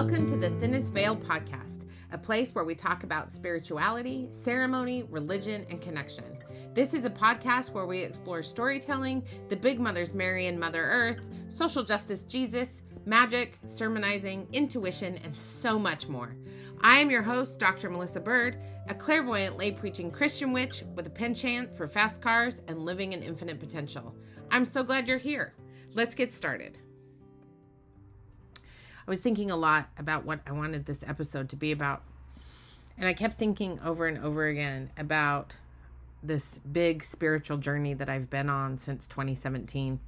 Welcome to the Thinnest Veil podcast, a place where we talk about spirituality, ceremony, religion, and connection. This is a podcast where we explore storytelling, the big mothers Mary and Mother Earth, social justice Jesus, magic, sermonizing, intuition, and so much more. I am your host, Dr. Melissa Bird, a clairvoyant lay preaching Christian witch with a penchant for fast cars and living in infinite potential. I'm so glad you're here. Let's get started. I was thinking a lot about what I wanted this episode to be about. And I kept thinking over and over again about this big spiritual journey that I've been on since 2017.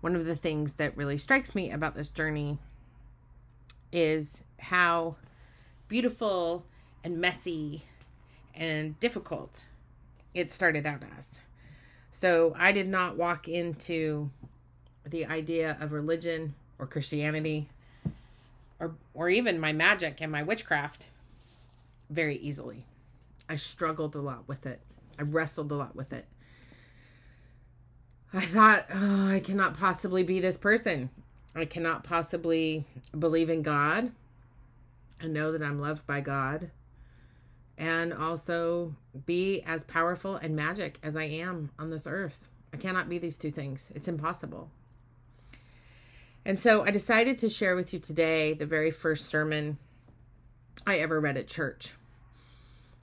One of the things that really strikes me about this journey is how beautiful and messy and difficult it started out as. So I did not walk into the idea of religion or Christianity or or even my magic and my witchcraft very easily. I struggled a lot with it. I wrestled a lot with it. I thought, oh, I cannot possibly be this person. I cannot possibly believe in God and know that I'm loved by God and also be as powerful and magic as I am on this earth. I cannot be these two things. It's impossible. And so I decided to share with you today the very first sermon I ever read at church.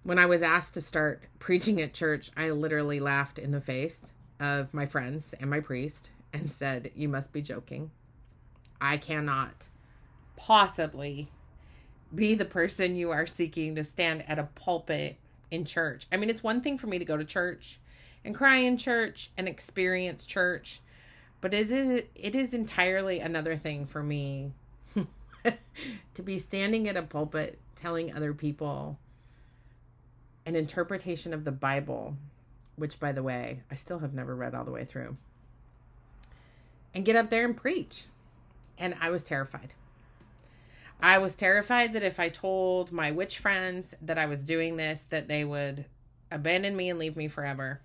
When I was asked to start preaching at church, I literally laughed in the face of my friends and my priest and said, You must be joking. I cannot possibly be the person you are seeking to stand at a pulpit in church. I mean, it's one thing for me to go to church and cry in church and experience church but is it it is entirely another thing for me to be standing at a pulpit telling other people an interpretation of the Bible, which by the way, I still have never read all the way through. And get up there and preach. And I was terrified. I was terrified that if I told my witch friends that I was doing this, that they would abandon me and leave me forever.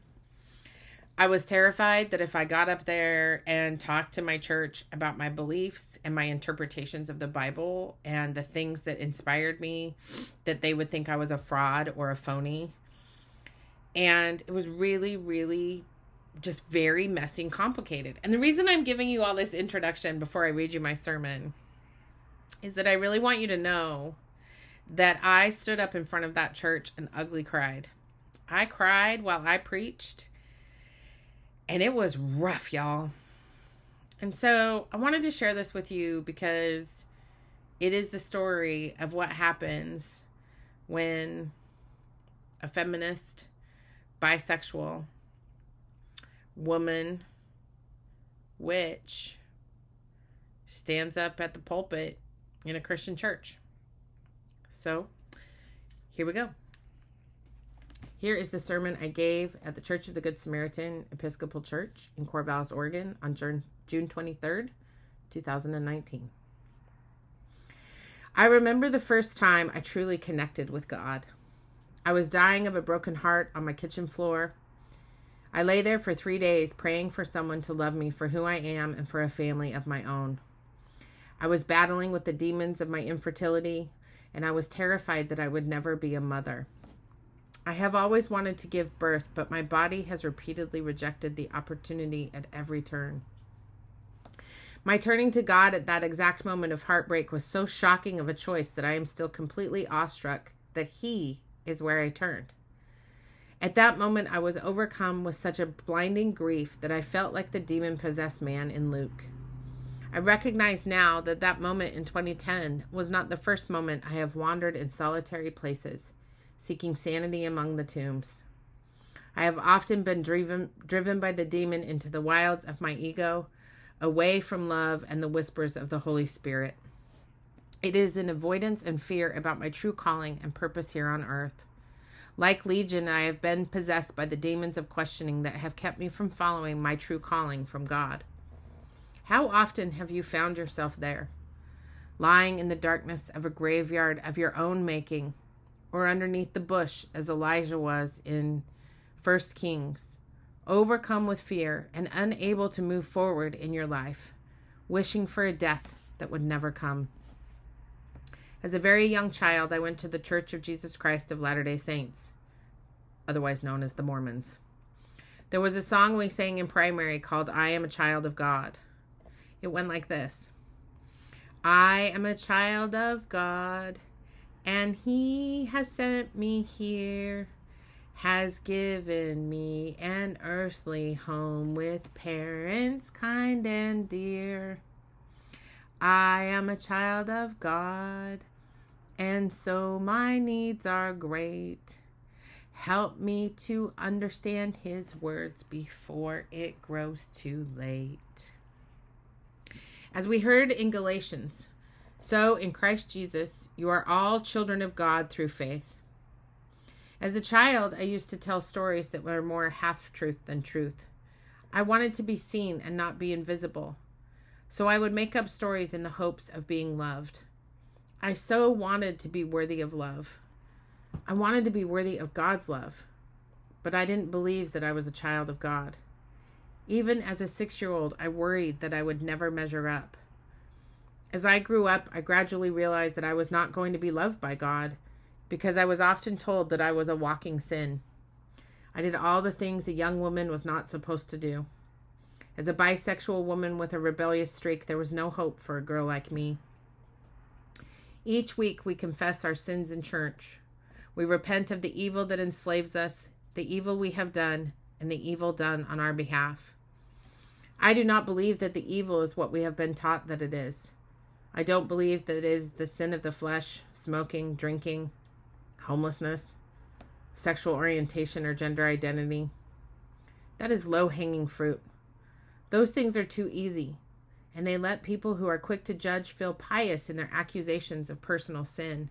I was terrified that if I got up there and talked to my church about my beliefs and my interpretations of the Bible and the things that inspired me, that they would think I was a fraud or a phony. And it was really, really just very messy and complicated. And the reason I'm giving you all this introduction before I read you my sermon is that I really want you to know that I stood up in front of that church and ugly cried. I cried while I preached and it was rough, y'all. And so I wanted to share this with you because it is the story of what happens when a feminist, bisexual woman, witch, stands up at the pulpit in a Christian church. So here we go. Here is the sermon I gave at the Church of the Good Samaritan Episcopal Church in Corvallis, Oregon on June 23rd, 2019. I remember the first time I truly connected with God. I was dying of a broken heart on my kitchen floor. I lay there for three days praying for someone to love me for who I am and for a family of my own. I was battling with the demons of my infertility, and I was terrified that I would never be a mother. I have always wanted to give birth, but my body has repeatedly rejected the opportunity at every turn. My turning to God at that exact moment of heartbreak was so shocking of a choice that I am still completely awestruck that He is where I turned. At that moment, I was overcome with such a blinding grief that I felt like the demon possessed man in Luke. I recognize now that that moment in 2010 was not the first moment I have wandered in solitary places seeking sanity among the tombs. I have often been driven driven by the demon into the wilds of my ego, away from love and the whispers of the Holy Spirit. It is an avoidance and fear about my true calling and purpose here on earth. Like Legion, I have been possessed by the demons of questioning that have kept me from following my true calling from God. How often have you found yourself there, lying in the darkness of a graveyard of your own making, or underneath the bush as Elijah was in First Kings, overcome with fear and unable to move forward in your life, wishing for a death that would never come. As a very young child, I went to the Church of Jesus Christ of Latter day Saints, otherwise known as the Mormons. There was a song we sang in primary called I Am a Child of God. It went like this I am a child of God, and He has sent me here, has given me an earthly home with parents kind and dear. I am a child of God, and so my needs are great. Help me to understand his words before it grows too late. As we heard in Galatians, so in Christ Jesus, you are all children of God through faith. As a child, I used to tell stories that were more half truth than truth. I wanted to be seen and not be invisible. So I would make up stories in the hopes of being loved. I so wanted to be worthy of love. I wanted to be worthy of God's love, but I didn't believe that I was a child of God. Even as a six year old, I worried that I would never measure up. As I grew up, I gradually realized that I was not going to be loved by God because I was often told that I was a walking sin. I did all the things a young woman was not supposed to do. As a bisexual woman with a rebellious streak, there was no hope for a girl like me. Each week we confess our sins in church. We repent of the evil that enslaves us, the evil we have done, and the evil done on our behalf. I do not believe that the evil is what we have been taught that it is. I don't believe that it is the sin of the flesh, smoking, drinking, homelessness, sexual orientation, or gender identity. That is low hanging fruit. Those things are too easy and they let people who are quick to judge feel pious in their accusations of personal sin.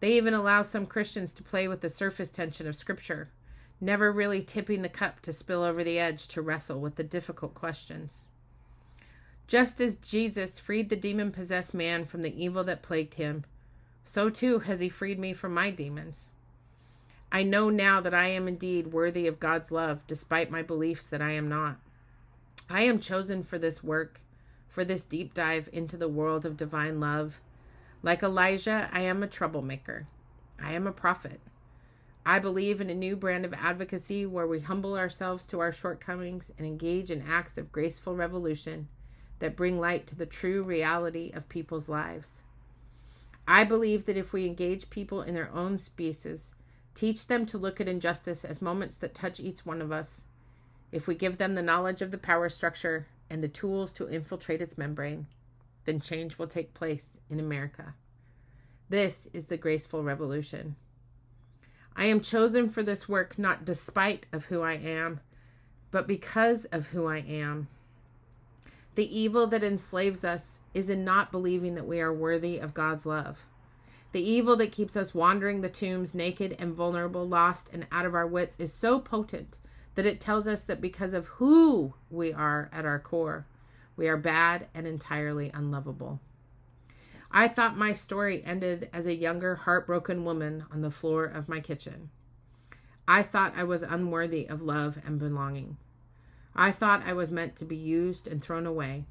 They even allow some Christians to play with the surface tension of Scripture, never really tipping the cup to spill over the edge to wrestle with the difficult questions. Just as Jesus freed the demon possessed man from the evil that plagued him, so too has he freed me from my demons. I know now that I am indeed worthy of God's love, despite my beliefs that I am not. I am chosen for this work, for this deep dive into the world of divine love. Like Elijah, I am a troublemaker. I am a prophet. I believe in a new brand of advocacy where we humble ourselves to our shortcomings and engage in acts of graceful revolution that bring light to the true reality of people's lives. I believe that if we engage people in their own spaces, teach them to look at injustice as moments that touch each one of us, if we give them the knowledge of the power structure and the tools to infiltrate its membrane, then change will take place in America. This is the graceful revolution. I am chosen for this work not despite of who I am, but because of who I am. The evil that enslaves us is in not believing that we are worthy of God's love. The evil that keeps us wandering the tombs naked and vulnerable, lost and out of our wits is so potent that it tells us that because of who we are at our core, we are bad and entirely unlovable. I thought my story ended as a younger, heartbroken woman on the floor of my kitchen. I thought I was unworthy of love and belonging. I thought I was meant to be used and thrown away,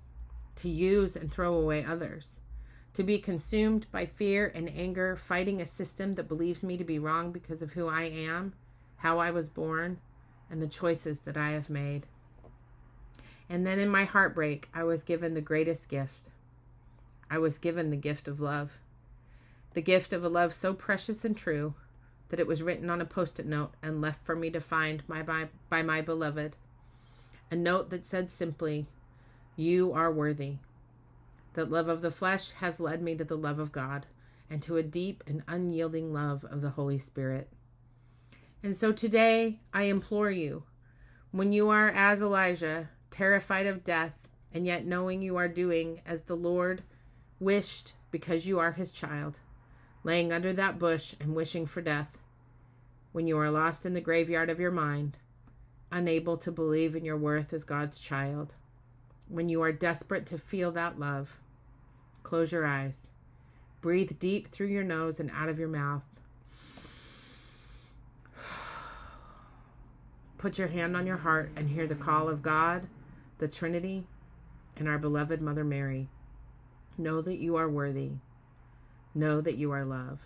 to use and throw away others, to be consumed by fear and anger, fighting a system that believes me to be wrong because of who I am, how I was born, and the choices that I have made. And then in my heartbreak, I was given the greatest gift. I was given the gift of love. The gift of a love so precious and true that it was written on a post it note and left for me to find by, by, by my beloved. A note that said simply, You are worthy. The love of the flesh has led me to the love of God and to a deep and unyielding love of the Holy Spirit. And so today I implore you, when you are as Elijah, terrified of death, and yet knowing you are doing as the Lord wished because you are his child, laying under that bush and wishing for death, when you are lost in the graveyard of your mind, unable to believe in your worth as God's child, when you are desperate to feel that love, close your eyes, breathe deep through your nose and out of your mouth, Put your hand on your heart and hear the call of God, the Trinity, and our beloved Mother Mary. Know that you are worthy. Know that you are love.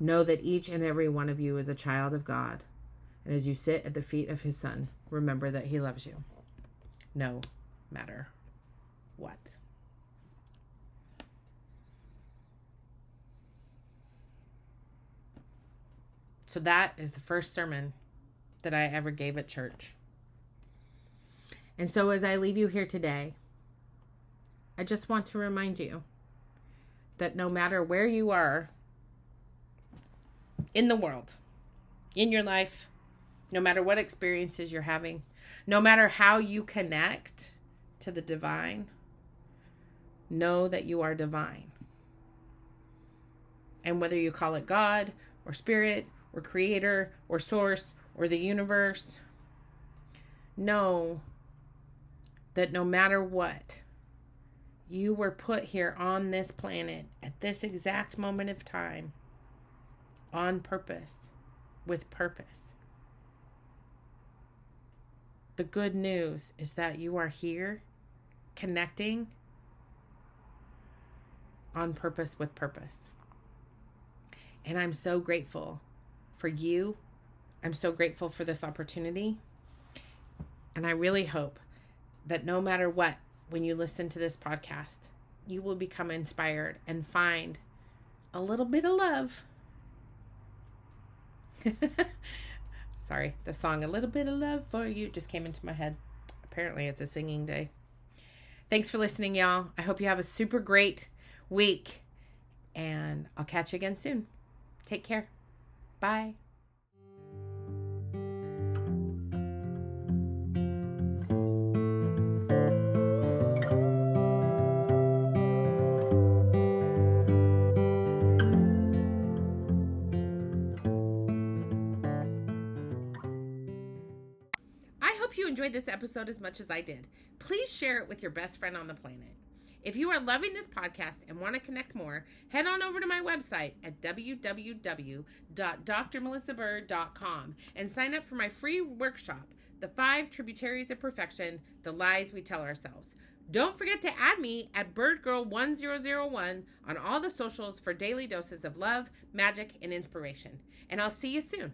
Know that each and every one of you is a child of God. And as you sit at the feet of his son, remember that he loves you. No matter what. So that is the first sermon that I ever gave at church. And so as I leave you here today, I just want to remind you that no matter where you are in the world, in your life, no matter what experiences you're having, no matter how you connect to the divine, know that you are divine. And whether you call it God or spirit or creator or source or the universe. Know that no matter what, you were put here on this planet at this exact moment of time on purpose, with purpose. The good news is that you are here connecting on purpose with purpose. And I'm so grateful for you. I'm so grateful for this opportunity. And I really hope that no matter what, when you listen to this podcast, you will become inspired and find a little bit of love. Sorry, the song A Little Bit of Love for You just came into my head. Apparently, it's a singing day. Thanks for listening, y'all. I hope you have a super great week, and I'll catch you again soon. Take care. Bye. Enjoyed this episode as much as I did. Please share it with your best friend on the planet. If you are loving this podcast and want to connect more, head on over to my website at www.drmelissabird.com and sign up for my free workshop, The Five Tributaries of Perfection The Lies We Tell Ourselves. Don't forget to add me at BirdGirl1001 on all the socials for daily doses of love, magic, and inspiration. And I'll see you soon.